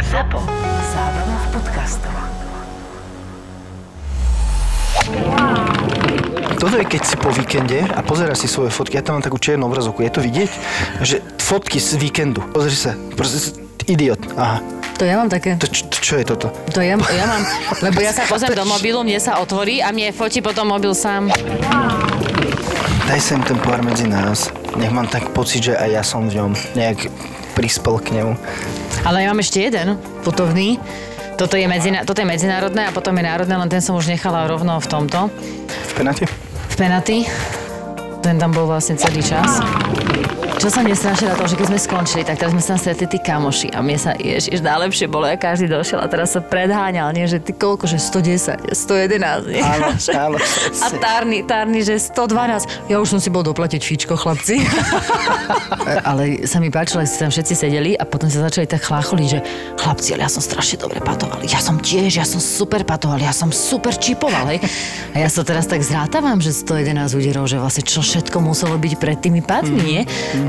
ZAPO. Zábrná v podcastov. Toto je keď si po víkende a pozeráš si svoje fotky, ja tam mám takú čiernu obrazovku, je to vidieť, že fotky z víkendu, pozri sa, proste idiot, aha. To ja mám také. To, čo, to čo je toto? To ja, ja mám, lebo ja sa pozriem do mobilu, mne sa otvorí a mne fotí potom mobil sám. Daj sem ten pohár medzi nás, nech mám tak pocit, že aj ja som v ňom nejak prispel k nemu. Ale ja mám ešte jeden, putovný. Toto je, medzina, toto je medzinárodné a potom je národné, len ten som už nechala rovno v tomto. V penate? V Penaty. Ten tam bol vlastne celý čas. Čo sa mne strašne na to, že keď sme skončili, tak teraz sme sa stretli tí kamoši a mne sa, ježiš, najlepšie bolo, ja každý došiel a teraz sa predháňal, nie, že ty koľko, že 110, 111, nie? Áno, áno. A tárny, tárny, že 112. Ja už som si bol doplatiť fíčko, chlapci. ale sa mi páčilo, ak ste tam všetci sedeli a potom sa začali tak chlácholiť, že chlapci, ale ja som strašne dobre patoval. Ja som tiež, ja som super patoval, ja som super čipoval, hej. A ja sa teraz tak zrátavam, že 111 úderov, že vlastne čo všetko muselo byť pred tými padmi, nie?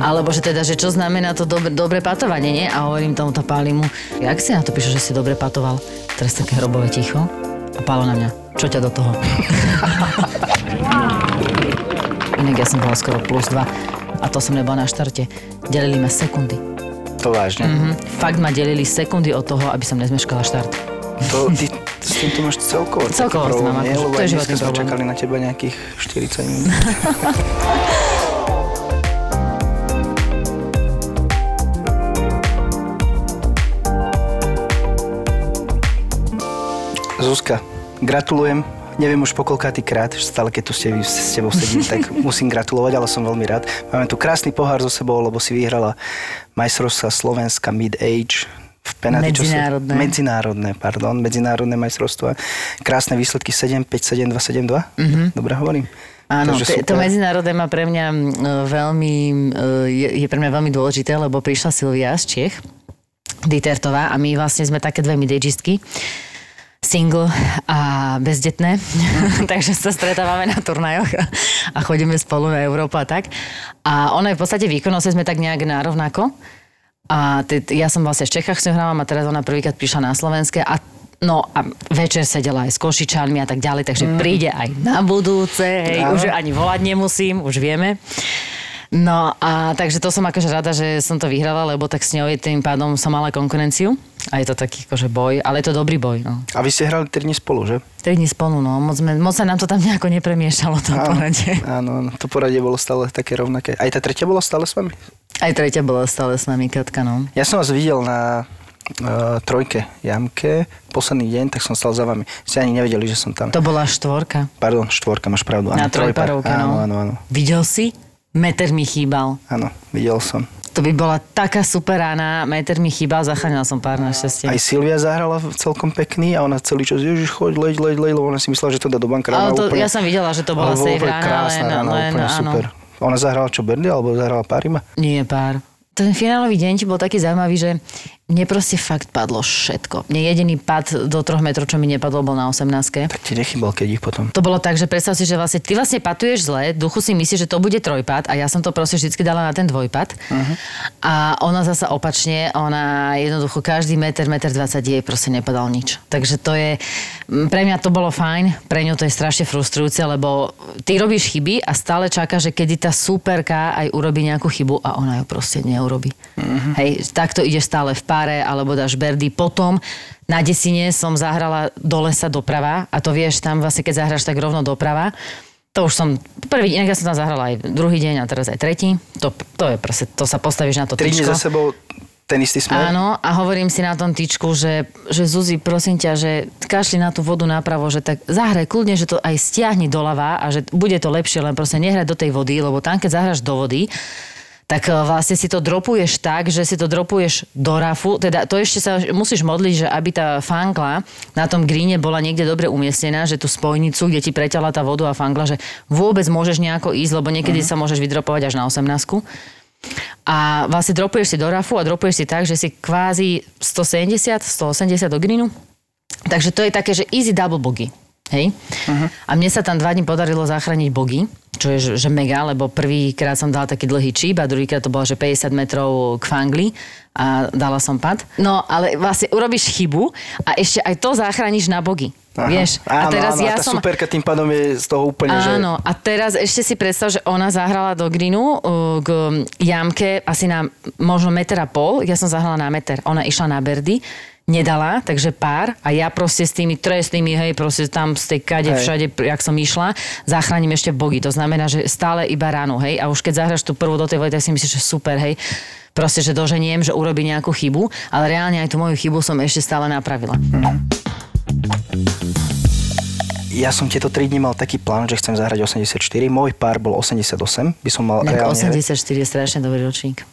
Alebo že teda, že čo znamená to dobre, dobre patovanie, nie? A hovorím tomuto Pálimu, jak si na to píše, že si dobre patoval? Teraz také hrobové ticho. A Pálo na mňa, čo ťa do toho? Inak ja som bola skoro plus 2 a to som nebola na štarte. Delili ma sekundy. To vážne. Mhm. Fakt ma delili sekundy od toho, aby som nezmeškala štart. To, ty s týmto máš celkovo Celkovo tým problém, mám nie? akože- Lebo to je životný sme čakali na teba nejakých 40 minút. Zuzka, gratulujem. Neviem už po koľkátý krát, stále keď tu s, tebi, s tebou sedím, tak musím gratulovať, ale som veľmi rád. Máme tu krásny pohár so sebou, lebo si vyhrala majstrovstva Slovenska Mid-Age v penalty, čo sa- Medzinárodné. medzinárodné, pardon, medzinárodné majstrovstvá. Krásne výsledky 7, 5, 7, 2, 7, 2. Mm-hmm. Dobre hovorím? Áno, to super. medzinárodné má pre mňa veľmi, e, je, je pre mňa veľmi dôležité, lebo prišla Silvia z Čech, Ditertová a my vlastne sme také dve midagistky single a bezdetné, takže sa stretávame na turnajoch a chodíme spolu na Európu a tak. A ona je v podstate výkonnostne sme tak nejak nárovnako. A t- ja som vlastne v Čechách s ňou hrávam a teraz ona prvýkrát prišla na Slovenské a No a večer sedela aj s košičanmi a tak ďalej, takže príde aj na budúce, hej, už ani volať nemusím, už vieme. No a takže to som akože rada, že som to vyhrala, lebo tak s ňou je tým pádom som mala konkurenciu. A je to taký akože boj, ale je to dobrý boj, no. A vy ste hrali 3 dní spolu, že? Tri dní spolu, no. Moc, sme, moc sa nám to tam nejako nepremiešalo, to poradie. áno, áno, to poradie bolo stále také rovnaké. Aj tá tretia bola stále s vami? Aj tretia bola stále s nami Katka, no. Ja som vás videl na uh, trojke Jamke, posledný deň, tak som stal za vami. Ste ani nevedeli, že som tam. To bola štvorka. Pardon, štvorka, máš pravdu. Na Áno, trojpar. trojparovke, Áno, no. áno, áno. Videl si? Meter mi chýbal. Áno, videl som. To by bola taká super rána, meter mi chýbal, zachránila som pár našťastie. Aj Silvia zahrala celkom pekný a ona celý čas, ježiš, choď, leď, leď, leď, lebo ona si myslela, že to dá do bankrána Ale to, úplne. ja som videla, že to bola safe rána, krásna len, rána, len úplne áno. super. Ona zahrala čo, Berdy, alebo zahrala Parima? Nie pár. Ten finálový deň ti bol taký zaujímavý, že mne proste fakt padlo všetko. Mne jediný pad do troch metrov, čo mi nepadlo, bol na 18 Tak ti nechybal, keď ich potom. To bolo tak, že predstav si, že vlastne ty vlastne patuješ zle, duchu si myslíš, že to bude trojpad a ja som to proste vždy dala na ten dvojpad. Uh-huh. A ona zasa opačne, ona jednoducho každý meter, meter 20 jej proste nepadal nič. Takže to je, pre mňa to bolo fajn, pre ňu to je strašne frustrujúce, lebo ty robíš chyby a stále čaká, že kedy tá superka aj urobí nejakú chybu a ona ju proste neurobi. Uh-huh. Hej, takto ideš stále v páre alebo dáš berdy. Potom na desine som zahrala do lesa doprava a to vieš, tam vlastne keď zahráš tak rovno doprava, to už som prvý, inak ja som tam zahrala aj druhý deň a teraz aj tretí. To, to je proste, to sa postavíš na to Tri za sebou ten istý smer? Áno, a hovorím si na tom tyčku, že, že Zuzi, prosím ťa, že kašli na tú vodu napravo, že tak zahraj kľudne, že to aj stiahni doľava a že bude to lepšie, len proste nehraj do tej vody, lebo tam, keď zahraš do vody, tak e, vlastne si to dropuješ tak, že si to dropuješ do rafu. Teda to ešte sa musíš modliť, že aby tá fangla na tom gríne bola niekde dobre umiestnená, že tú spojnicu, kde ti preťala tá voda a fangla, že vôbec môžeš nejako ísť, lebo niekedy sa môžeš vydropovať až na 18. A vlastne dropuješ si do rafu a dropuješ si tak, že si kvázi 170, 180 do greenu. Takže to je také, že easy double bogey. Hej? Uh-huh. A mne sa tam dva dní podarilo zachrániť bogy, čo je že, že mega, lebo prvýkrát som dala taký dlhý číp a druhýkrát to bolo, že 50 metrov k fangli a dala som pad. No, ale vlastne urobíš chybu a ešte aj to zachrániš na bogy. Aha. Vieš? Áno, a teraz áno, ja a tá som... superka tým pádom je z toho úplne, že... Áno, a teraz ešte si predstav, že ona zahrala do greenu uh, k jamke asi na možno meter a pol, ja som zahrala na meter. Ona išla na berdy, nedala, takže pár a ja proste s tými trestnými, hej, proste tam z tej kade Hej. všade, jak som išla, zachránim ešte bogy. To znamená, že stále iba ráno, hej, a už keď zahraš tú prvú do tej vody, tak si myslíš, že super, hej, proste, že doženiem, že urobí nejakú chybu, ale reálne aj tú moju chybu som ešte stále napravila. Ja som tieto 3 dní mal taký plán, že chcem zahrať 84. Môj pár bol 88, by som mal Tak reálne... 84 je strašne dobrý ročník.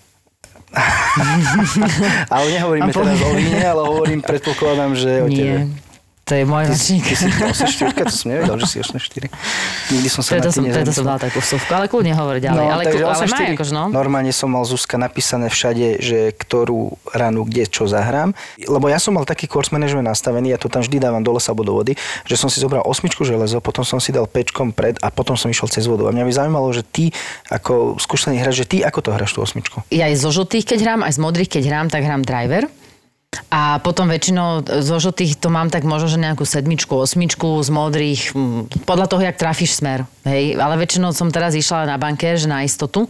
Ale nehovoríme teraz o víne, ale hovorím, predpokladám, že o tebe. To je môj Ty, ročník. ty si 84, to som nevedel, že si 84. Nikdy som sa Preto na som, preto som dala takú vsuvku, ale kľudne hovor ďalej. ale, takže ale 84, akože no. Normálne som mal Zuzka napísané všade, že ktorú ranu, kde, čo zahrám. Lebo ja som mal taký course management nastavený, ja to tam vždy dávam do lesa alebo do vody, že som si zobral osmičku železo, potom som si dal pečkom pred a potom som išiel cez vodu. A mňa by zaujímalo, že ty ako skúsený hráč, že ty ako to hráš tú osmičku? Ja aj zo žltých, keď hrám, aj z modrých, keď hrám, tak hrám driver. A potom väčšinou zo žltých to mám tak možno, že nejakú sedmičku, osmičku, z modrých, podľa toho, jak trafíš smer. Hej? Ale väčšinou som teraz išla na banker, že na istotu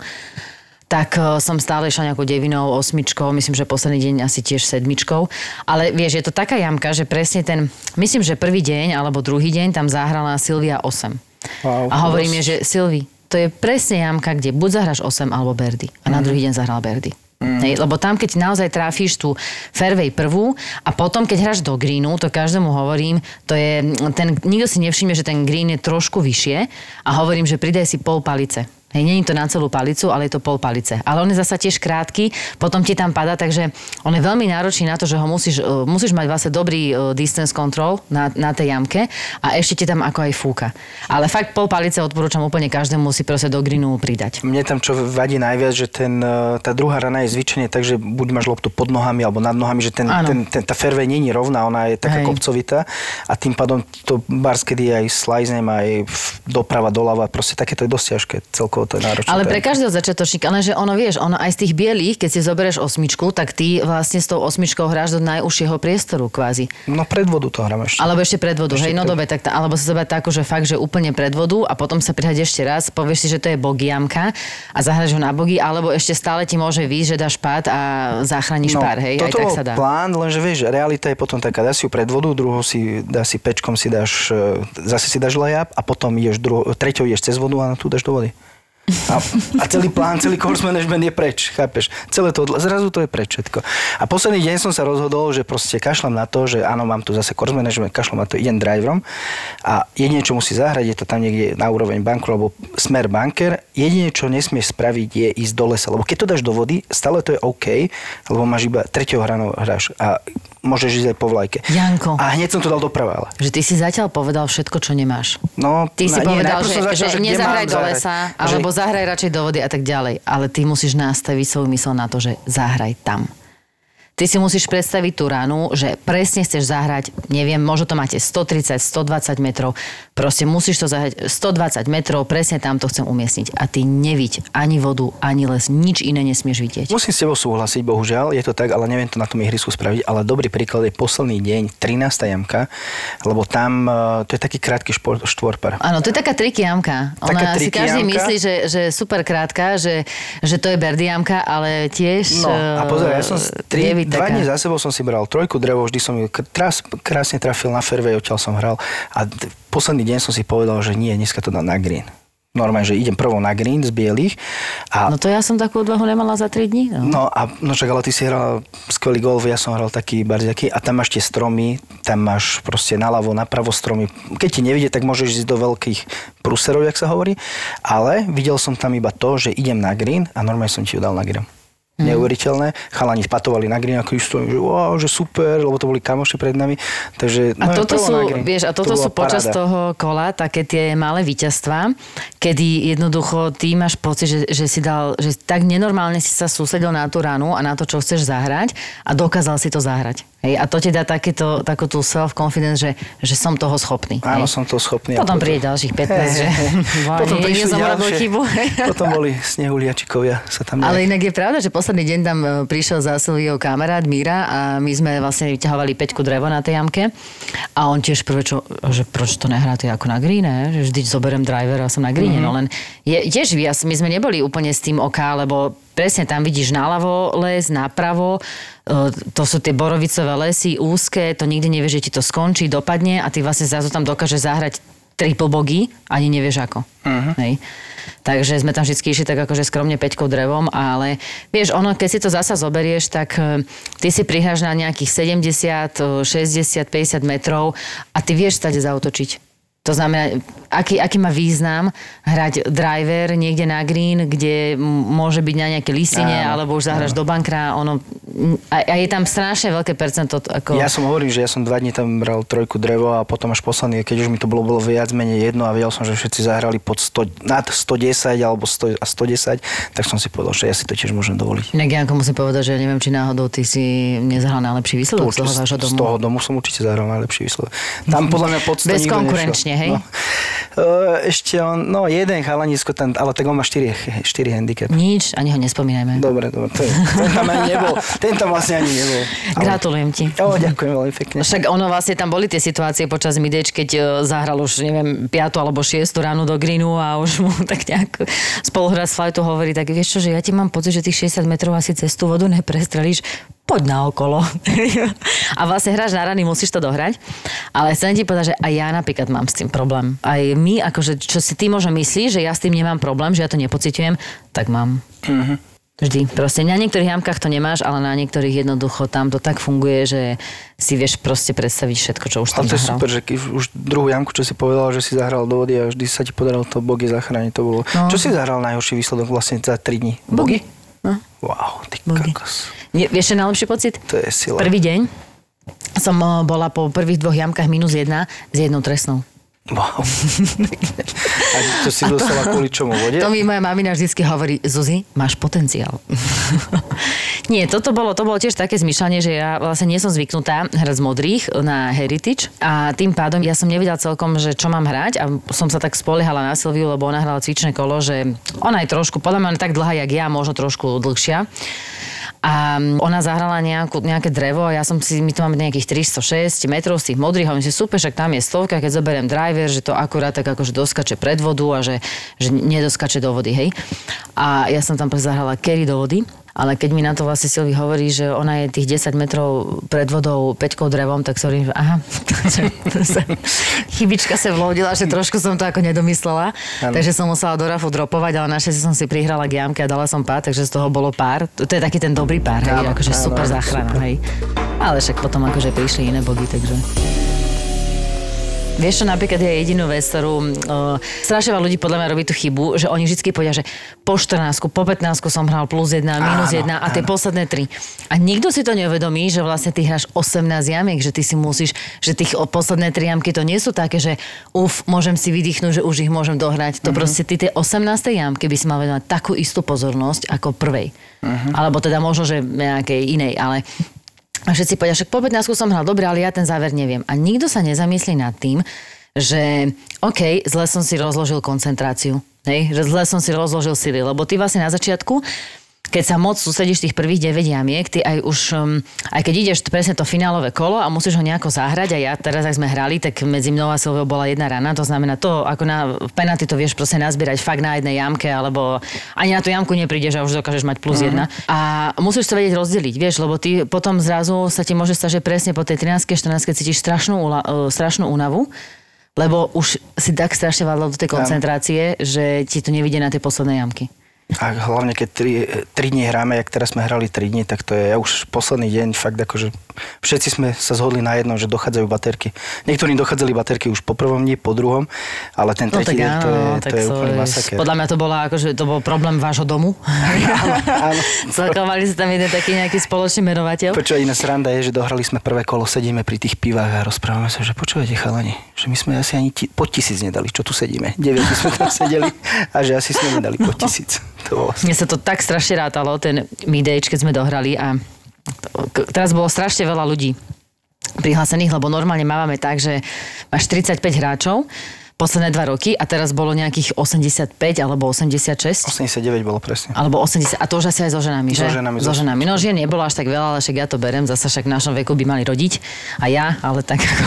tak eh, som stále išla nejakou devinou, osmičkou, myslím, že posledný deň asi tiež sedmičkou. Ale vieš, je to taká jamka, že presne ten, myslím, že prvý deň alebo druhý deň tam zahrala Silvia 8. Wow, a hovorí dosť. mi, že Silvi, to je presne jamka, kde buď zahráš 8 alebo Berdy. A na druhý deň zahral Berdy. Mm. Hej, lebo tam, keď naozaj trafíš tú fairway prvú a potom, keď hráš do greenu, to každému hovorím, to je, ten, nikto si nevšimne, že ten green je trošku vyššie a hovorím, že pridaj si pol palice. Hej, je to na celú palicu, ale je to pol palice. Ale on je zasa tiež krátky, potom ti tam pada, takže on je veľmi náročný na to, že ho musíš, e, musíš mať vlastne dobrý e, distance control na, na tej jamke a ešte ti tam ako aj fúka. Ale fakt pol palice odporúčam úplne každému si proste do greenu pridať. Mne tam čo vadí najviac, že ten, e, tá druhá rana je zvyčajne tak, že buď máš loptu pod nohami alebo nad nohami, že ten, Áno. ten, ten, tá fairway je rovná, ona je taká Hej. kopcovitá a tým pádom to bars, kedy aj slajznem, aj doprava, doľava, proste takéto je dosť ťažké, celkovo to je náročné. Ale pre každého začiatočníka, ale že ono vieš, ono aj z tých bielých, keď si zoberieš osmičku, tak ty vlastne s tou osmičkou hráš do najúžšieho priestoru kvázi. No pred vodu to hrám ešte. Alebo ešte pred vodu, Ešte hej, no pred- dobre, tak tá, alebo sa zobrať tak, že fakt, že úplne pred vodu a potom sa prihať ešte raz, povieš si, že to je bogiamka a zahraš ho na bogy, alebo ešte stále ti môže výjsť, že dáš pád a zachrániš pár, hej, aj No, tak sa dá. plán, lenže vieš, realita je potom taká, dá si ju pred vodu, druhou si, dá si pečkom si dáš, e, zase si dáš lejap a potom ideš druho, treťou ideš cez vodu a tu dáš do vody. A, a celý plán, celý course management je preč, chápeš? Celé to, zrazu to je preč všetko. A posledný deň som sa rozhodol, že proste kašlem na to, že áno, mám tu zase course management, kašlem na to, idem driverom a jedine, čo musí zahrať, je to tam niekde na úroveň banku, alebo smer banker. Jedine, čo nesmieš spraviť, je ísť do lesa. Lebo keď to dáš do vody, stále to je OK, lebo máš iba tretieho hranou hráš a môžeš ísť aj po vlajke. Janko. A hneď som to dal doprava, ale. Že ty si zatiaľ povedal všetko, čo nemáš. No, Ty si na- nie, povedal, najprv že, začal, že, kde nezahraj do zahrať. lesa, Že- alebo zahraj radšej do vody a tak ďalej. Ale ty musíš nastaviť svoju mysl na to, že zahraj tam. Ty si musíš predstaviť tú ranu, že presne chceš zahrať, neviem, možno to máte 130, 120 metrov, proste musíš to zahrať 120 metrov, presne tam to chcem umiestniť. A ty neviť ani vodu, ani les, nič iné nesmieš vidieť. Musím s tebou súhlasiť, bohužiaľ, je to tak, ale neviem to na tom ihrisku spraviť, ale dobrý príklad je posledný deň, 13. jamka, lebo tam e, to je taký krátky šport, štvorper. Áno, to je taká triky jamka. Taká Ona triky si každý jamka. myslí, že, že super krátka, že, že to je berdy jamka, ale tiež... No, a pozor, ja som 3, dva taká- dní za sebou som si bral trojku drevo, vždy som ju k- trás, krásne trafil na fairway, odtiaľ som hral a posledný deň som si povedal, že nie, dneska to dám na green. Normálne, že idem prvo na green z bielých a No to ja som takú dlho nemala za 3 dní. No. No a no však, ale ty si hral skvelý golf, ja som hral taký barziaký a tam máš tie stromy, tam máš proste naľavo, napravo stromy. Keď ti nevidie, tak môžeš ísť do veľkých prúserov, jak sa hovorí, ale videl som tam iba to, že idem na green a normálne som ti ju dal na green. Mhm. Neuveriteľné. Chalani patovali na green, ako stojím, že wow, že super, lebo to boli kamoši pred nami. Takže, A no, toto prvo sú, vieš, a To toto bola sú počas paráda. toho kola také tie malé víťazstvá, kedy jednoducho ty máš pocit, že, že si dal, že tak nenormálne si sa sústredil na tú ranu a na to, čo chceš zahrať a dokázal si to zahrať. Hej, a to ti dá takéto, takú tú self-confidence, že, že som toho schopný. Áno, hej. som to schopný. a Potom príde ďalších 15, že potom nie, prišli nie som urobil ďalšie. chybu. Potom boli snehuliačikovia sa tam Ale dali. inak je pravda, že posledný deň tam e, prišiel za Silviou kamarát Míra a my sme vlastne vyťahovali peťku drevo na tej jamke a on tiež prvé, čo, že proč to nehráte ako na gríne, že vždy zoberiem driver a som na gríne, mm-hmm. no len je, tiež my sme neboli úplne s tým oká, lebo presne tam vidíš naľavo les, napravo, e, to sú tie borovicové lesy, úzke, to nikdy nevieš, že ti to skončí, dopadne a ty vlastne zrazu tam dokáže zahrať triple bogy, ani nevieš ako. Uh-huh. Hej. Takže sme tam vždy išli tak akože skromne peťkou drevom, ale vieš, ono, keď si to zasa zoberieš, tak e, ty si prihráš na nejakých 70, e, 60, 50 metrov a ty vieš stade zautočiť. To znamená, aký, aký má význam hrať driver niekde na green, kde môže byť na nejaké listine, Áno, alebo už zahraš do bankra, ono, a, a je tam strašne veľké percento. Ako, Ja som hovoril, že ja som dva dní tam bral trojku drevo a potom až posledný, keď už mi to bolo, bolo viac menej jedno a vedel som, že všetci zahrali pod 100, nad 110 alebo 100, a 110, tak som si povedal, že ja si to tiež môžem dovoliť. Inak Janko musím povedať, že neviem, či náhodou ty si nezahral najlepší výsledok z toho vášho z domu. toho domu som určite zahral najlepší výsledok. Tam podľa mňa pod 100 nikto Nešiel. hej? No. E, Ešte on, no jeden chalanisko, ten, ale tak on má 4, 4 handicap. Nič, ani ho nespomínajme. Dobre, dobre, to je, ten tam ani nebol. Ten tam vlastne ani nebol. Ale- Gratulujem ti. O, ďakujem veľmi pekne. Však ono vlastne tam boli tie situácie počas midage, keď e, zahral už, neviem, 5 alebo 6 ráno do greenu a už mu tak nejak spoluhra z flightu hovorí, tak vieš čo, že ja ti mám pocit, že tých 60 metrov asi cez tú vodu neprestrelíš, poď na okolo. a vlastne hráš na rany, musíš to dohrať. Ale chcem ti povedať, že aj ja napríklad mám s tým problém. Aj my, akože čo si ty možno myslíš, že ja s tým nemám problém, že ja to nepociťujem, tak mám. Vždy. Proste na niektorých jamkách to nemáš, ale na niektorých jednoducho tam to tak funguje, že si vieš proste predstaviť všetko, čo už tam Ale to je super, že keď už druhú jamku, čo si povedal, že si zahral do vody a vždy sa ti podarilo to bogy zachrániť. To bolo. No. Čo si zahral najhorší výsledok vlastne za 3 dní? Bogy. No. Wow, ty. Nie, vieš, čo je najlepší pocit? To je sila. Prvý deň som eh, bola po prvých dvoch jamkách minus jedna s jednou trestnou. Wow. a to si dostala kvôli čomu vode? To mi moja mamina vždycky hovorí, Zuzi, máš potenciál. nie, toto bolo, to bolo tiež také zmyšľanie, že ja vlastne nie som zvyknutá hrať z modrých na Heritage a tým pádom ja som nevedela celkom, že čo mám hrať a som sa tak spoliehala na Silviu, lebo ona hrala cvičné kolo, že ona je trošku, podľa mňa ona tak dlhá, jak ja, možno trošku dlhšia. A ona zahrala nejakú, nejaké drevo a ja som si, my tu máme nejakých 306 metrov z tých modrých a si, super, však tam je stovka, keď zoberiem driver, že to akurát tak akože doskače pred vodu a že, že nedoskače do vody, hej. A ja som tam zahrala carry do vody ale keď mi na to vlastne Silvi hovorí, že ona je tých 10 metrov pred vodou peťkou drevom, tak si hovorím, že aha, chybička sa vlodila, že trošku som to ako nedomyslela, Áno. takže som musela do rafu dropovať, ale našťastie som si prihrala k jamke a dala som pár, takže z toho bolo pár. To, je taký ten dobrý pár, hej, Áno, akože áno, super záchrana, hej. Ale však potom akože prišli iné bogy, takže... Vieš čo, napríklad je jedinú vec, ktorú uh, strašne ľudí podľa mňa robí tú chybu, že oni vždy povedia, že po 14, po 15 som hral plus 1, minus Áno, 1 a tie posledné 3. A nikto si to neuvedomí, že vlastne ty hráš 18 jamiek, že ty si musíš, že tých posledné 3 jamky to nie sú také, že uf, môžem si vydýchnuť, že už ich môžem dohrať. To proste ty tie 18 jamky by si mal venovať takú istú pozornosť ako prvej. Alebo teda možno, že nejakej inej, ale a všetci povedia, však po 15 som hral dobre, ale ja ten záver neviem. A nikto sa nezamyslí nad tým, že OK, zle som si rozložil koncentráciu. Hej, že zle som si rozložil sily, lebo ty vlastne na začiatku keď sa moc susedíš tých prvých 9 jamiek, ty aj už, um, aj keď ideš presne to finálové kolo a musíš ho nejako zahrať a ja teraz, ak sme hrali, tak medzi mnou a Silviou bola jedna rana, to znamená to, ako na penalty to vieš proste nazbierať fakt na jednej jamke, alebo ani na tú jamku neprídeš a už dokážeš mať plus jedna. A musíš to vedieť rozdeliť, vieš, lebo ty potom zrazu sa ti môže stať, že presne po tej 13 14 cítiš strašnú, e, strašnú únavu, lebo už si tak strašne vadla do tej koncentrácie, že ti to nevidie na tie posledné jamky. A hlavne, keď 3, 3 dní hráme, jak teraz sme hrali 3 dní, tak to je ja už posledný deň, fakt akože všetci sme sa zhodli na jednom, že dochádzajú baterky. Niektorí dochádzali baterky už po prvom dni, po druhom, ale ten No tretí tak deň to je, áno, to je to úplný je- masaker. Podľa mňa to bola akože, to bol problém vášho domu. áno. Mali ste tam jeden taký nejaký spoločný menovateľ. Počúva, iná sranda je, že dohrali sme prvé kolo, sedíme pri tých pivách a rozprávame sa, že počúvate chalani, že my sme asi ani ti, pod tisíc nedali, čo tu sedíme. 9 sme tam sedeli a že asi sme nedali pod tisíc. To bolo Mne sa to tak strašne rátalo, ten midage, keď sme dohrali a teraz bolo strašne veľa ľudí prihlásených, lebo normálne mávame tak, že máš 35 hráčov, posledné dva roky a teraz bolo nejakých 85 alebo 86. 89 bolo presne. Alebo 80, a to už asi aj so ženami, že? So ženami, So ženami. No žien nebolo až tak veľa, ale však ja to berem, zasa však v našom veku by mali rodiť. A ja, ale tak ako...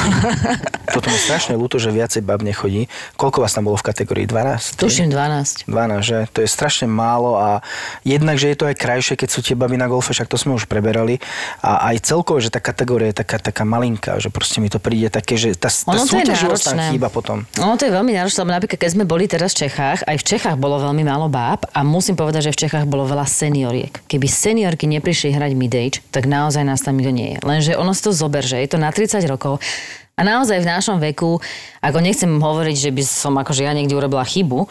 Toto mi strašne ľúto, že viacej bab nechodí. Koľko vás tam bolo v kategórii? 12? Tuším 12. 12, že? To je strašne málo a jednak, že je to aj krajšie, keď sú tie baby na golfe, však to sme už preberali. A aj celkovo, že tá kategória je taká, taká malinká, že proste mi to príde také, že tá, tá náročné. chýba potom. Ono to je veľmi náročné, lebo napríklad keď sme boli teraz v Čechách, aj v Čechách bolo veľmi málo báb a musím povedať, že v Čechách bolo veľa senioriek. Keby seniorky neprišli hrať mid-age, tak naozaj nás tam nikto nie je. Lenže ono si to zober, že je to na 30 rokov a naozaj v našom veku, ako nechcem hovoriť, že by som akože ja niekde urobila chybu,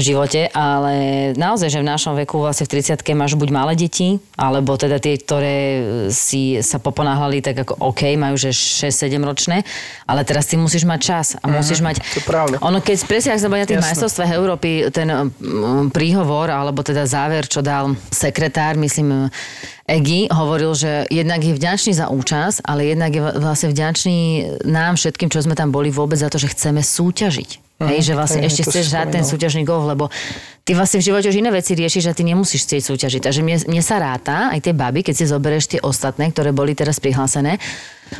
v živote, ale naozaj, že v našom veku vlastne v 30 máš buď malé deti, alebo teda tie, ktoré si sa poponáhľali tak ako OK, majú že 6-7 ročné, ale teraz ty musíš mať čas a musíš mať... to pravda. Ono, keď presne, ak boli na tých majstrovstvách Európy, ten príhovor, alebo teda záver, čo dal sekretár, myslím, Egi, hovoril, že jednak je vďačný za účasť, ale jednak je vlastne vďačný nám všetkým, čo sme tam boli vôbec za to, že chceme súťažiť. Hej, že vlastne hej, ešte chceš hrať ten súťažný golf, lebo ty vlastne v živote už iné veci riešiš a ty nemusíš chcieť súťažiť. Takže mne, mne sa ráta, aj tie baby, keď si zoberieš tie ostatné, ktoré boli teraz prihlásené,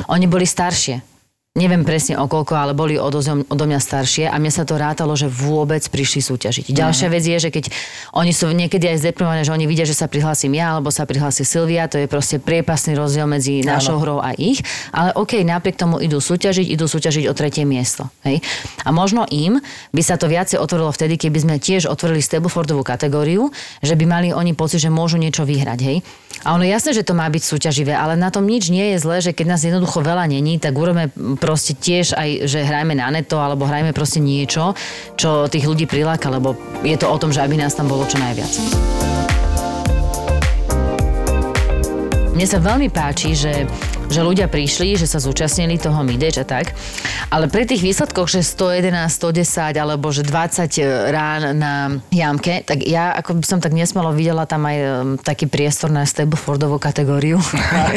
oni boli staršie. Neviem presne o koľko, ale boli odo, odo mňa staršie a mne sa to rátalo, že vôbec prišli súťažiť. Ďalšia vec je, že keď oni sú niekedy aj zdeprimované, že oni vidia, že sa prihlásim ja alebo sa prihlási Silvia, to je proste priepasný rozdiel medzi našou hrou a ich, ale OK, napriek tomu idú súťažiť, idú súťažiť o tretie miesto. Hej? A možno im by sa to viacej otvorilo vtedy, keby sme tiež otvorili Stablefordovú kategóriu, že by mali oni pocit, že môžu niečo vyhrať. Hej? A ono jasné, že to má byť súťaživé, ale na tom nič nie je zlé, že keď nás jednoducho veľa není, tak urobme proste tiež aj, že hrajme na neto, alebo hrajme proste niečo, čo tých ľudí priláka, lebo je to o tom, že aby nás tam bolo čo najviac. Mne sa veľmi páči, že, že ľudia prišli, že sa zúčastnili toho midage a tak, ale pri tých výsledkoch, že 111, 110 alebo že 20 rán na jamke, tak ja ako by som tak nesmelo videla tam aj um, taký priestor na Stablefordovú kategóriu.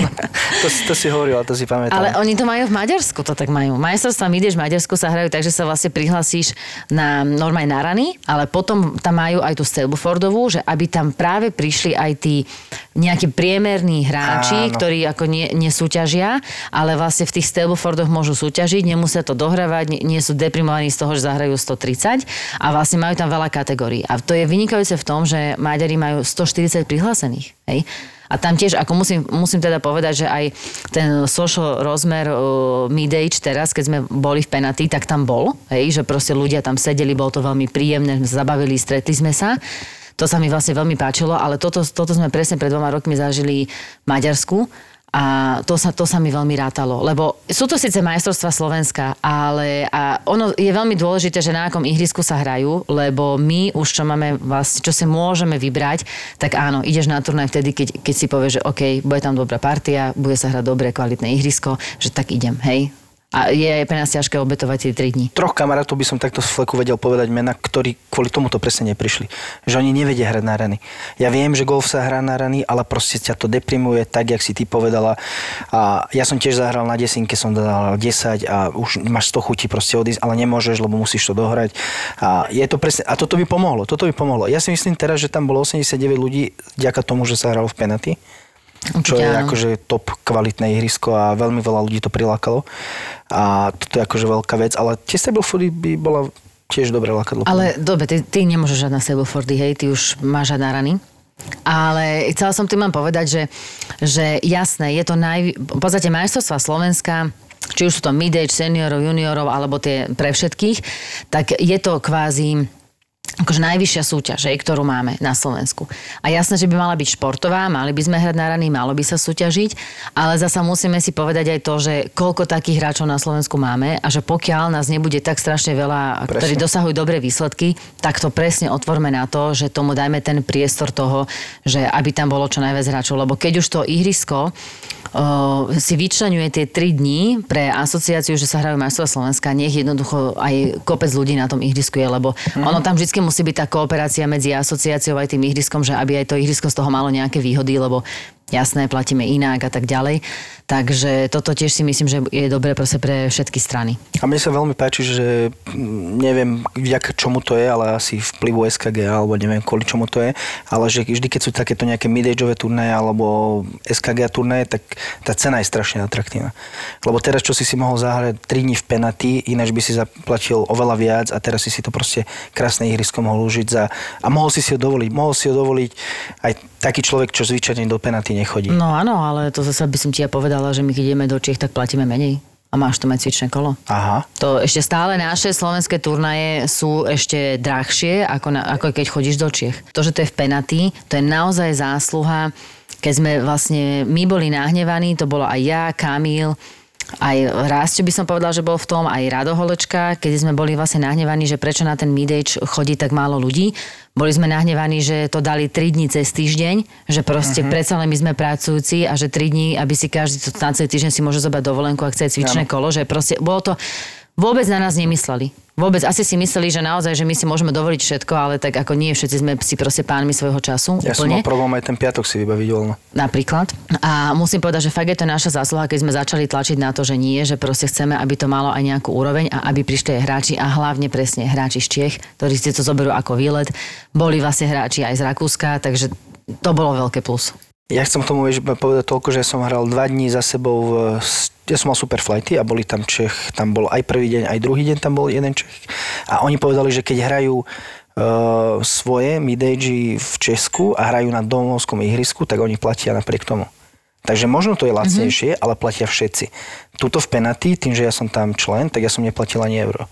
to, si- to si hovorila, to si pamätám. Ale oni to majú v Maďarsku, to tak majú. Majstrovstvá Mideš v Maďarsku sa hrajú tak, že sa vlastne prihlasíš na normálne na rany, ale potom tam majú aj tú Stablefordovú, že aby tam práve prišli aj tí nejakí priemerní hráči, Áno. ktorí ako nie, nesúťažia, ale vlastne v tých Stablefordoch môžu súťažiť, nemusia to dohrávať, nie- sú deprimovaní z toho, že zahrajú 130 a vlastne majú tam veľa kategórií. A to je vynikajúce v tom, že Maďari majú 140 prihlásených. Hej? A tam tiež, ako musím, musím teda povedať, že aj ten social rozmer uh, mid-age teraz, keď sme boli v penalty, tak tam bol, hej, že proste ľudia tam sedeli, bolo to veľmi príjemné, zabavili, stretli sme sa. To sa mi vlastne veľmi páčilo, ale toto, toto sme presne pred dvoma rokmi zažili v Maďarsku a to sa, to sa mi veľmi rátalo, lebo sú to síce majstrovstva Slovenska, ale a ono je veľmi dôležité, že na akom ihrisku sa hrajú, lebo my už čo máme vlastne, čo si môžeme vybrať, tak áno, ideš na turnaj vtedy, keď, keď si povieš, že OK, bude tam dobrá partia, bude sa hrať dobré, kvalitné ihrisko, že tak idem, hej. A je pre nás ťažké obetovať tie 3 dní. troch kamarátov by som takto z fleku vedel povedať mena, ktorí kvôli tomuto presne neprišli. Že oni nevedia hrať na rany. Ja viem, že golf sa hrá na rany, ale proste ťa to deprimuje, tak, jak si ty povedala. A ja som tiež zahral na desinke, som dal 10 a už máš 100 chutí proste odísť, ale nemôžeš, lebo musíš to dohrať. A, je to presne, a toto by pomohlo, toto by pomohlo. Ja si myslím teraz, že tam bolo 89 ľudí vďaka tomu, že sa hralo v penalty čo je akože top kvalitné ihrisko a veľmi veľa ľudí to prilákalo. A toto je akože veľká vec, ale tie Stablefody by bola tiež dobré lákadlo. Ale dobre, ty, ty nemôžeš žať na Stablefordy, hej, ty už máš žať na rany. Ale chcela som tým len povedať, že, že jasné, je to naj... V podstate majstrovstvá Slovenska či už sú to mid-age, seniorov, juniorov, alebo tie pre všetkých, tak je to kvázi akože najvyššia súťaž, hej, ktorú máme na Slovensku. A jasné, že by mala byť športová, mali by sme hrať na rany, malo by sa súťažiť, ale zasa musíme si povedať aj to, že koľko takých hráčov na Slovensku máme a že pokiaľ nás nebude tak strašne veľa, Presne. ktorí dosahujú dobré výsledky, tak to presne otvorme na to, že tomu dajme ten priestor toho, že aby tam bolo čo najviac hráčov, lebo keď už to ihrisko si vyčlenuje tie 3 dní pre asociáciu, že sa hrajú majstrova Slovenska, nech jednoducho aj kopec ľudí na tom ihrisku je, lebo Mhm. ono tam vždy musí byť tá kooperácia medzi asociáciou aj tým ihriskom, že aby aj to ihrisko z toho malo nejaké výhody, lebo jasné, platíme inak a tak ďalej. Takže toto tiež si myslím, že je dobré proste pre všetky strany. A mne sa veľmi páči, že mm, neviem, vďaka čomu to je, ale asi vplyvu SKG, alebo neviem, kvôli čomu to je, ale že vždy, keď sú takéto nejaké midageové turnaje alebo SKG turnaje, tak tá cena je strašne atraktívna. Lebo teraz, čo si si mohol zahrať 3 dní v penalty, ináč by si zaplatil oveľa viac a teraz si si to proste krásne ihrisko mohol užiť za... A mohol si si ho dovoliť. Mohol si ho dovoliť aj taký človek, čo zvyčajne do penalty nechodí. No áno, ale to zase by som ti ja povedala, že my keď ideme do Čiech, tak platíme menej. A máš mať cvičné kolo. Aha. To ešte stále naše slovenské turnaje sú ešte drahšie, ako, na, ako keď chodíš do Čiech. To, že to je v penaty, to je naozaj zásluha. Keď sme vlastne, my boli nahnevaní, to bolo aj ja, Kamil, aj Rásťo by som povedal, že bol v tom, aj Rado Holečka, keď sme boli vlastne nahnevaní, že prečo na ten midage chodí tak málo ľudí. Boli sme nahnevaní, že to dali 3 dní cez týždeň, že proste uh-huh. predsa len my sme pracujúci a že 3 dní, aby si každý to na celý týždeň si môže zobrať dovolenku, ak chce cvičné kolo, že proste bolo to vôbec na nás nemysleli. Vôbec asi si mysleli, že naozaj, že my si môžeme dovoliť všetko, ale tak ako nie všetci sme si proste pánmi svojho času. Ja úplne. som mal problém aj ten piatok si vybaviť voľno. Napríklad. A musím povedať, že fakt je to naša zásluha, keď sme začali tlačiť na to, že nie, že proste chceme, aby to malo aj nejakú úroveň a aby prišli aj hráči a hlavne presne hráči z Čiech, ktorí si to zoberú ako výlet. Boli vlastne hráči aj z Rakúska, takže to bolo veľké plus. Ja chcem k tomu povedať toľko, že som hral dva dní za sebou v ja som mal super flighty a boli tam Čech, tam bol aj prvý deň, aj druhý deň tam bol jeden Čech. A oni povedali, že keď hrajú uh, svoje midage v Česku a hrajú na domovskom ihrisku, tak oni platia napriek tomu. Takže možno to je lacnejšie, mm-hmm. ale platia všetci. Tuto v Penaty, tým, že ja som tam člen, tak ja som neplatil ani euro.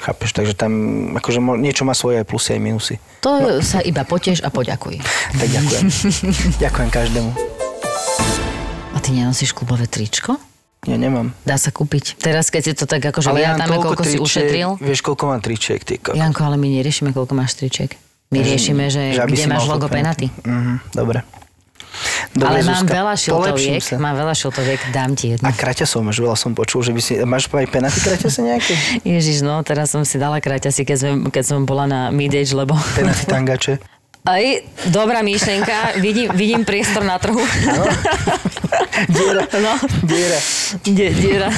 Chápeš? Takže tam akože niečo má svoje aj plusy, aj minusy. To no. sa iba potež a poďakuj. Tak ďakujem. ďakujem každému. A ty nenosíš klubové tričko? Ja nemám. Dá sa kúpiť. Teraz, keď si to tak akože ale vyhátame, koľko tričiek, si ušetril. Vieš, koľko mám tričiek, ty koko. Janko, ale my neriešime, koľko máš tričiek. My riešime, že, že kde máš logo penaty. Uh-huh, dobre. Dobre, Ale mám Zuzka, veľa šiltoviek, sa. mám veľa šiltoviek, dám ti jednu. A kraťasov máš veľa, som počul, že by si... Máš aj penaty kraťase nejaké? Ježiš, no, teraz som si dala kraťasy, keď som, keď som bola na midage, lebo... Penaty tangače. Aj, dobrá myšlienka, vidím, vidím priestor na trhu. No. Diera. No. Diera. Die, diera.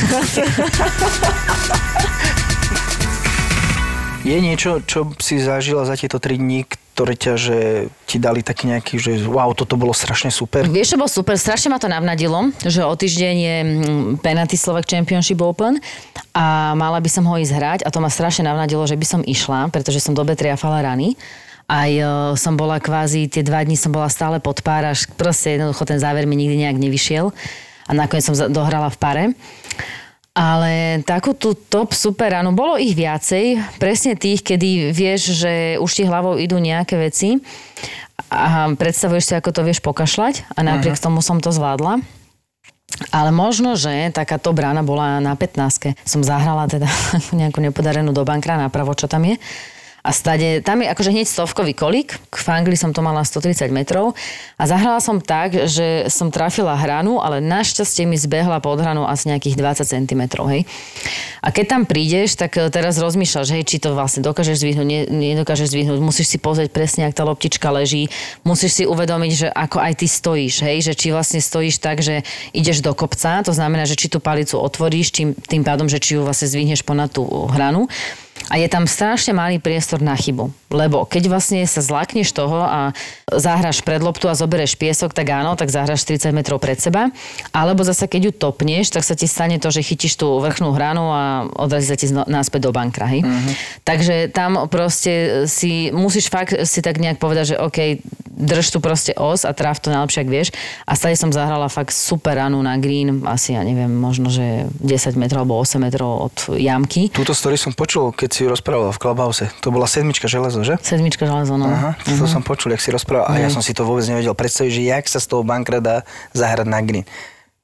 Je niečo, čo si zažila za tieto tri dní, ktoré ťa, že ti dali taký nejaký, že wow, toto bolo strašne super? Vieš, čo bolo super? Strašne ma to navnadilo, že o týždeň je mm, Penalty Slovak Championship Open a mala by som ho ísť hrať a to ma strašne navnadilo, že by som išla, pretože som dobre triafala rany. Aj uh, som bola kvázi, tie dva dní som bola stále pod pár, až proste jednoducho ten záver mi nikdy nejak nevyšiel a nakoniec som dohrala v pare. Ale takú tú top super ráno, bolo ich viacej, presne tých, kedy vieš, že už ti hlavou idú nejaké veci a predstavuješ si, ako to vieš pokašľať a napriek uh-huh. tomu som to zvládla. Ale možno, že taká top rána bola na 15. Som zahrala teda nejakú nepodarenú do bankra napravo, čo tam je a stade, tam je akože hneď stovkový kolík, k Fangli som to mala 130 metrov a zahrala som tak, že som trafila hranu, ale našťastie mi zbehla pod hranu asi nejakých 20 cm, hej. A keď tam prídeš, tak e, teraz rozmýšľaš, hej, či to vlastne dokážeš zdvihnúť, ne, nedokážeš zdvihnúť, musíš si pozrieť presne, ak tá loptička leží, musíš si uvedomiť, že ako aj ty stojíš, hej, že či vlastne stojíš tak, že ideš do kopca, to znamená, že či tú palicu otvoríš, tým, tým pádom, že či ju vlastne zdvihneš ponad tú hranu a je tam strašne malý priestor na chybu. Lebo keď vlastne sa zlakneš toho a zahraš pred loptu a zoberieš piesok, tak áno, tak zahraš 30 metrov pred seba. Alebo zase keď ju topneš, tak sa ti stane to, že chytíš tú vrchnú hranu a odrazí sa ti náspäť do bankra. Hej? Uh-huh. Takže tam proste si musíš fakt si tak nejak povedať, že OK, drž tu proste os a traf to najlepšie, ak vieš. A stade som zahrala fakt super ranu na green, asi ja neviem, možno, že 10 metrov alebo 8 metrov od jamky. Túto story som počul, keď si rozprával v Clubhouse. To bola sedmička železo, že? Sedmička železo, no. Aha, to uh-huh. som počul, jak si rozprával. A ja som si to vôbec nevedel predstaviť, že jak sa z toho bankra dá zahrať na green.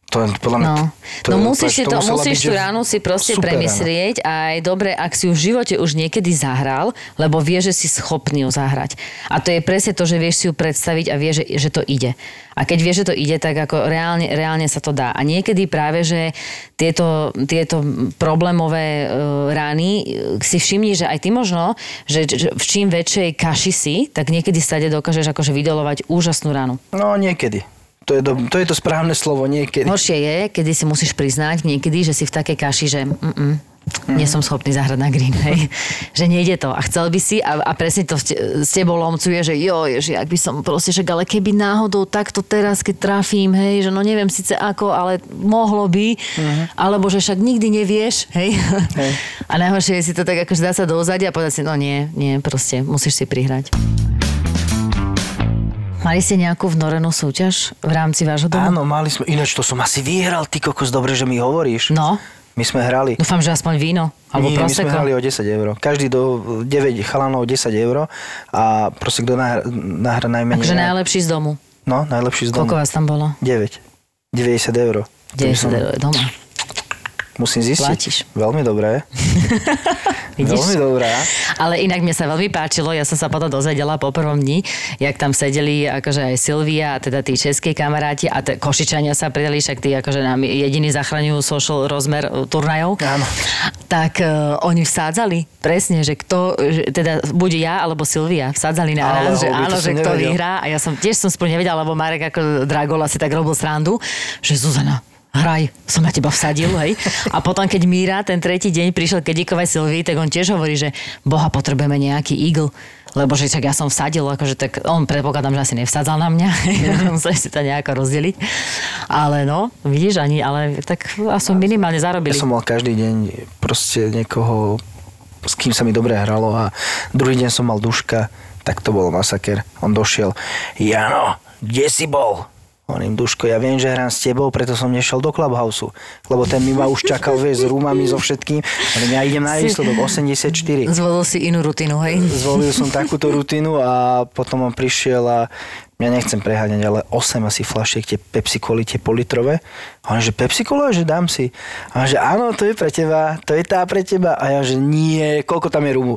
To je podľa mňa... No, to, no je, musíš, to, to, to musíš tú ránu si proste premyslieť a aj dobre, ak si ju v živote už niekedy zahral, lebo vie, že si schopný ju zahrať. A to je presne to, že vieš si ju predstaviť a vie, že, že to ide. A keď vieš, že to ide, tak ako reálne, reálne sa to dá. A niekedy práve, že tieto, tieto problémové uh, rány e, si všimni, že aj ty možno, že, že v čím väčšej kaši si, tak niekedy stade dokážeš akože vydolovať úžasnú ránu. No niekedy. To je, do, to je to správne slovo niekedy. Horšie je, kedy si musíš priznať niekedy, že si v takej kaši, že mm, nie som schopný zahrať na green, hej. že nejde to. A chcel by si a, a presne to s te- s tebou lomcuje, že jo, že ak by som proste, že ale keby náhodou takto teraz, keď trafím, hej, že no neviem síce ako, ale mohlo by, alebo že však nikdy nevieš, hej. Hej. A najhoršie je si to tak akože dá sa do úzadia a povedať si, no nie, nie, proste musíš si prihrať. Mali ste nejakú vnorenú súťaž v rámci vášho domu? Áno, mali sme, ináč to som asi vyhral, ty kokos, dobre, že mi hovoríš. No, My sme hrali. dúfam, že aspoň víno. Alebo Nie, my sme hrali o 10 eur. Každý do 9 chalanov 10 eur a proste kto nahra, nahra najmenej. Takže najlepší z domu. No, najlepší z Koľko domu. vás tam bolo? 9. 90 eur. To by 90 som- eur doma. Musím zistiť. Platíš. Veľmi dobré. Vidíš? Veľmi dobré. Ale inak mne sa veľmi páčilo, ja som sa potom dozvedela po prvom dni, jak tam sedeli akože aj Silvia a teda tí českí kamaráti a te, Košičania sa pridali, však tí akože nám jediní zachraňujú social rozmer uh, turnajov. Áno. Tak uh, oni vsádzali presne, že kto, že, teda buď ja alebo Silvia vsádzali na Ale nás, že áno, že kto nevedel. vyhrá a ja som tiež som spolu nevedela, lebo Marek ako Dragol asi tak robil srandu, že Zuzana, hraj, som na teba vsadil, hej. A potom, keď Míra ten tretí deň prišiel k Edikovej Silvii, tak on tiež hovorí, že boha, potrebujeme nejaký eagle, lebo že čak ja som vsadil, akože tak on predpokladám, že asi nevsadzal na mňa, museli si to nejako rozdeliť. Ale no, vidíš, ani, ale tak aspoň minimálne zarobili. Ja som mal každý deň proste niekoho, s kým sa mi dobre hralo a druhý deň som mal duška, tak to bol masaker. On došiel, Jano, kde si bol? Hovorím, Duško, ja viem, že hrám s tebou, preto som nešiel do Clubhouse, lebo ten mi ma už čakal, vieš, s rúmami, so všetkým. Ale ja idem na výsledok 84. Zvolil si inú rutinu, hej? Zvolil som takúto rutinu a potom on prišiel a ja nechcem preháňať, ale 8 asi flašiek tie Pepsi Coli, tie politrové. A on že Pepsi Cola, že dám si. A on že áno, to je pre teba, to je tá pre teba. A ja že nie, koľko tam je rumu.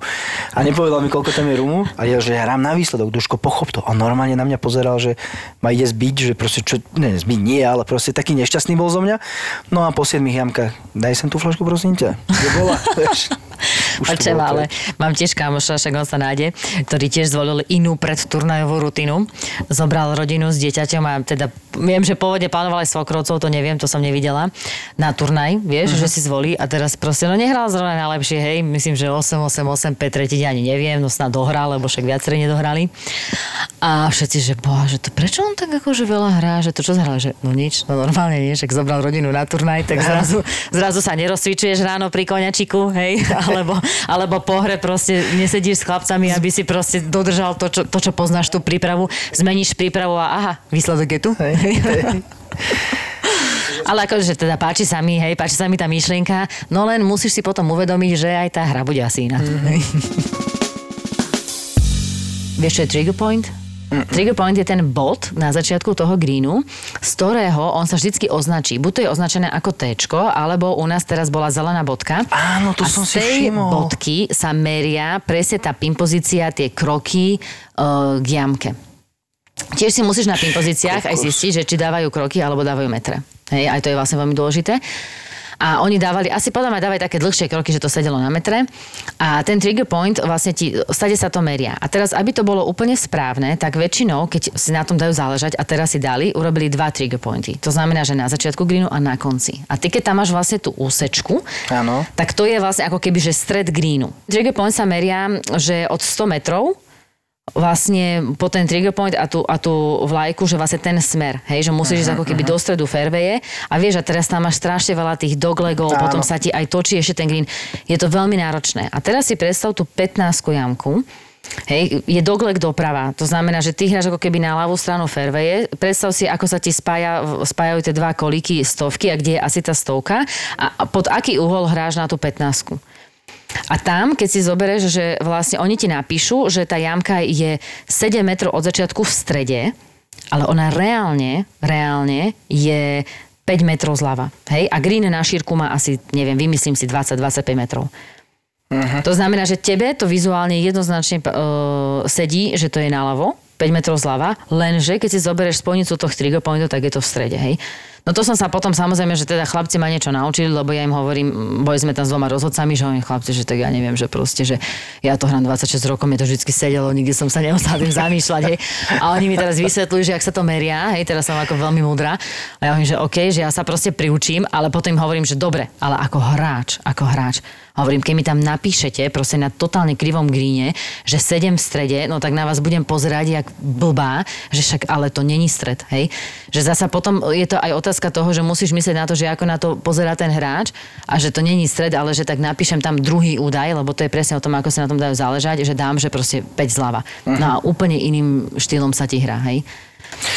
A nepovedal mi, koľko tam je rumu. A ja že hrám na výsledok, Duško, pochop to. A normálne na mňa pozeral, že ma ide zbiť, že proste čo, ne, zbiť nie, ale proste taký nešťastný bol zo mňa. No a po 7 jamkách, daj sem tú flašku, prosím ťa. Kde bola? Už ale mám tiež kamoša, však on sa nájde, ktorý tiež zvolil inú predturnajovú rutinu. Zobral rodinu s dieťaťom a teda viem, že pôvodne plánoval aj svokrovcov, to neviem, to som nevidela, na turnaj, vieš, Mhm. že si zvolí a teraz proste, no nehral zrovna najlepšie, hej, myslím, že 8-8-8, 5 tretí deň ani neviem, no snad dohral, lebo však viacerí nedohrali. A všetci, že boha, že to prečo on tak akože veľa hrá, že to čo zahral, že no nič, no normálne nie, však zobral rodinu na turnaj, tak zrazu, zrazu sa nerozcvičuješ ráno pri koňačiku, hej, alebo, alebo po hre proste nesedíš s chlapcami, aby si proste dodržal to, čo, to, čo poznáš tú prípravu, zmeníš prípravu a aha, výsledok je tu. Hej, hej. Ale akože teda páči sa mi, hej, páči sa mi tá myšlienka, no len musíš si potom uvedomiť, že aj tá hra bude asi iná. Vieš, čo je trigger point? Trigger point je ten bod na začiatku toho greenu, z ktorého on sa vždycky označí. Buď to je označené ako T, alebo u nás teraz bola zelená bodka. Áno, to a som z si tej všimol. bodky sa meria presne tá pin pozícia, tie kroky uh, k jamke. Tiež si musíš na tým pozíciách aj zistiť, že či dávajú kroky alebo dávajú metre. Hej, aj to je vlastne veľmi dôležité. A oni dávali, asi podľa mňa dávajú také dlhšie kroky, že to sedelo na metre. A ten trigger point vlastne ti, stade sa to meria. A teraz, aby to bolo úplne správne, tak väčšinou, keď si na tom dajú záležať a teraz si dali, urobili dva trigger pointy. To znamená, že na začiatku greenu a na konci. A ty, keď tam máš vlastne tú úsečku, Áno. tak to je vlastne ako keby, že stred greenu. Trigger point sa meria, že od 100 metrov vlastne po ten trigger point a tú, a tú vlajku, že vlastne ten smer, hej, že musíš ísť ako keby do stredu fairwaye a vieš, a teraz tam máš strašne veľa tých doglegov, Áno. potom sa ti aj točí ešte ten green. Je to veľmi náročné. A teraz si predstav tú 15 jamku, Hej, je dogleg doprava. To znamená, že ty hráš ako keby na ľavú stranu fairwaye. Predstav si, ako sa ti spája, spájajú tie dva kolíky stovky a kde je asi tá stovka a pod aký uhol hráš na tú 15. A tam, keď si zoberieš, že vlastne oni ti napíšu, že tá jamka je 7 metrov od začiatku v strede, ale ona reálne, reálne je 5 metrov zľava. Hej? A green na šírku má asi, neviem, vymyslím si 20-25 metrov. Uh-huh. To znamená, že tebe to vizuálne jednoznačne uh, sedí, že to je naľavo, 5 metrov zľava, lenže keď si zoberieš spojnicu tohto trigger pointu, tak je to v strede, hej. No to som sa potom samozrejme, že teda chlapci ma niečo naučili, lebo ja im hovorím, boli sme tam s dvoma rozhodcami, že oni chlapci, že tak ja neviem, že proste, že ja to hrám 26 rokov, mi to vždy sedelo, nikdy som sa nemusela tým zamýšľať, hej. A oni mi teraz vysvetľujú, že ak sa to meria, hej, teraz som ako veľmi múdra. A ja hovorím, že OK, že ja sa proste priučím, ale potom im hovorím, že dobre, ale ako hráč, ako hráč. Hovorím, keď mi tam napíšete proste na totálne krivom gríne, že sedem v strede, no tak na vás budem pozerať jak blbá, že však ale to není stred, hej. Že zasa potom je to aj otázka toho, že musíš myslieť na to, že ako na to pozerá ten hráč a že to není stred, ale že tak napíšem tam druhý údaj, lebo to je presne o tom, ako sa na tom dajú záležať, že dám, že proste 5 zľava. No a úplne iným štýlom sa ti hrá, hej.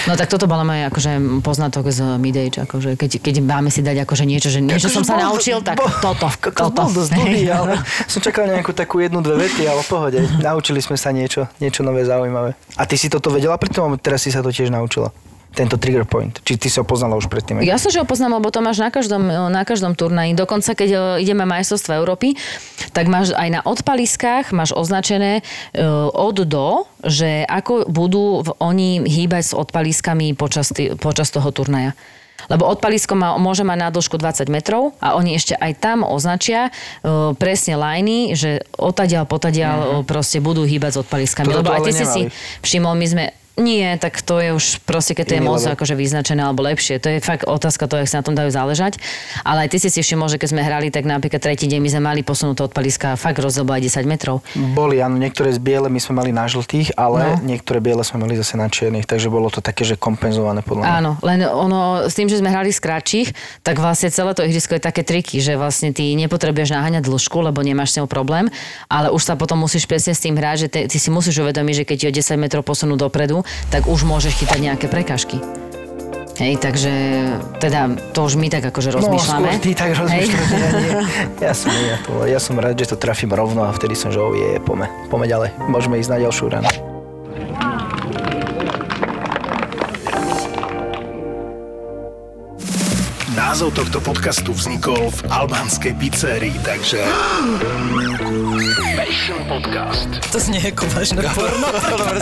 No tak toto bola moja akože poznatok z midage, akože keď, keď máme si dať akože niečo, že niečo som sa bol- naučil, tak bol- toto, toto. bol dosť dlhý, ale som čakal nejakú takú jednu, dve vety, ale v pohode. Naučili sme sa niečo, niečo nové zaujímavé. A ty si toto vedela alebo teraz si sa to tiež naučila? Tento trigger point. Či ty si ho poznala už predtým? Ja sa, že ho poznám, lebo to máš na každom, na každom turnaji. Dokonca, keď e, ideme majstrovstva Európy, tak máš aj na odpaliskách máš označené e, od do, že ako budú oni hýbať s odpaliskami počas, tý, počas toho turnaja. Lebo odpalisko má, môže mať na dĺžku 20 metrov a oni ešte aj tam označia e, presne lajny, že otadiaľ, potadiaľ uh-huh. proste budú hýbať s odpaliskami. Toto Lebo aj ty si si všimol, my sme nie, tak to je už proste, keď to je moc akože vyznačené alebo lepšie. To je fakt otázka toho, jak sa na tom dajú záležať. Ale aj ty si si všimol, že keď sme hrali, tak napríklad tretí deň my sme mali posunuté odpaliska fakt rozdiel bol aj 10 metrov. Boli, áno, niektoré z biele my sme mali na žltých, ale No. niektoré biele sme mali zase na čiernych, takže bolo to také, že kompenzované podľa mňa. Áno, len ono, s tým, že sme hrali z kratších, tak vlastne celé to ihrisko je také triky, že vlastne ty nepotrebuješ naháňať dĺžku, lebo nemáš s ňou problém, ale už sa potom musíš presne s tým hrať, že ty, ty si musíš uvedomiť, že keď o 10 metrov posunú dopredu, tak už môžeš chytať nejaké prekažky. Hej, takže teda to už my tak akože rozmýšľame. No, ty tak rozmýšľaš, ja nie. Ja som, ja, to, ja som rád, že to trafím rovno a vtedy som, že oh, je, pome, pome ďalej. Môžeme ísť na ďalšiu ranu. Názov tohto podcastu vznikol v albánskej pizzerii, takže... Passion Podcast. To znie ako vážne porno.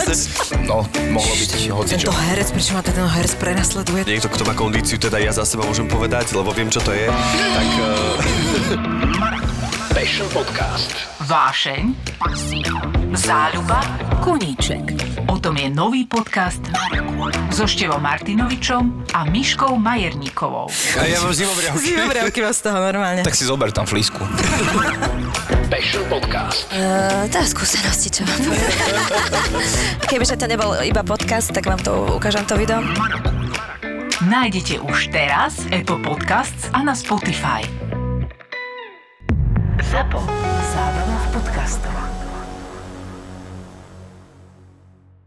No, mohlo byť hocičo. Tento herec, prečo ma ten herec prenasleduje? Niekto, kto má kondíciu, teda ja za seba môžem povedať, lebo viem, čo to je, tak... Uh... Passion Podcast. Vášeň, záľuba, koníček. O tom je nový podcast so Števom Martinovičom a Miškou Majerníkovou. A ja mám zimobriavky. Zimovriavky vás toho normálne. Tak si zober tam flísku. Passion Podcast. Uh, to je skúsenosti, čo poviem. Kebyže to nebol iba podcast, tak vám to ukážem to video. Nájdete už teraz Apple Podcasts a na Spotify. Zapo. Zábrná v podcastovách.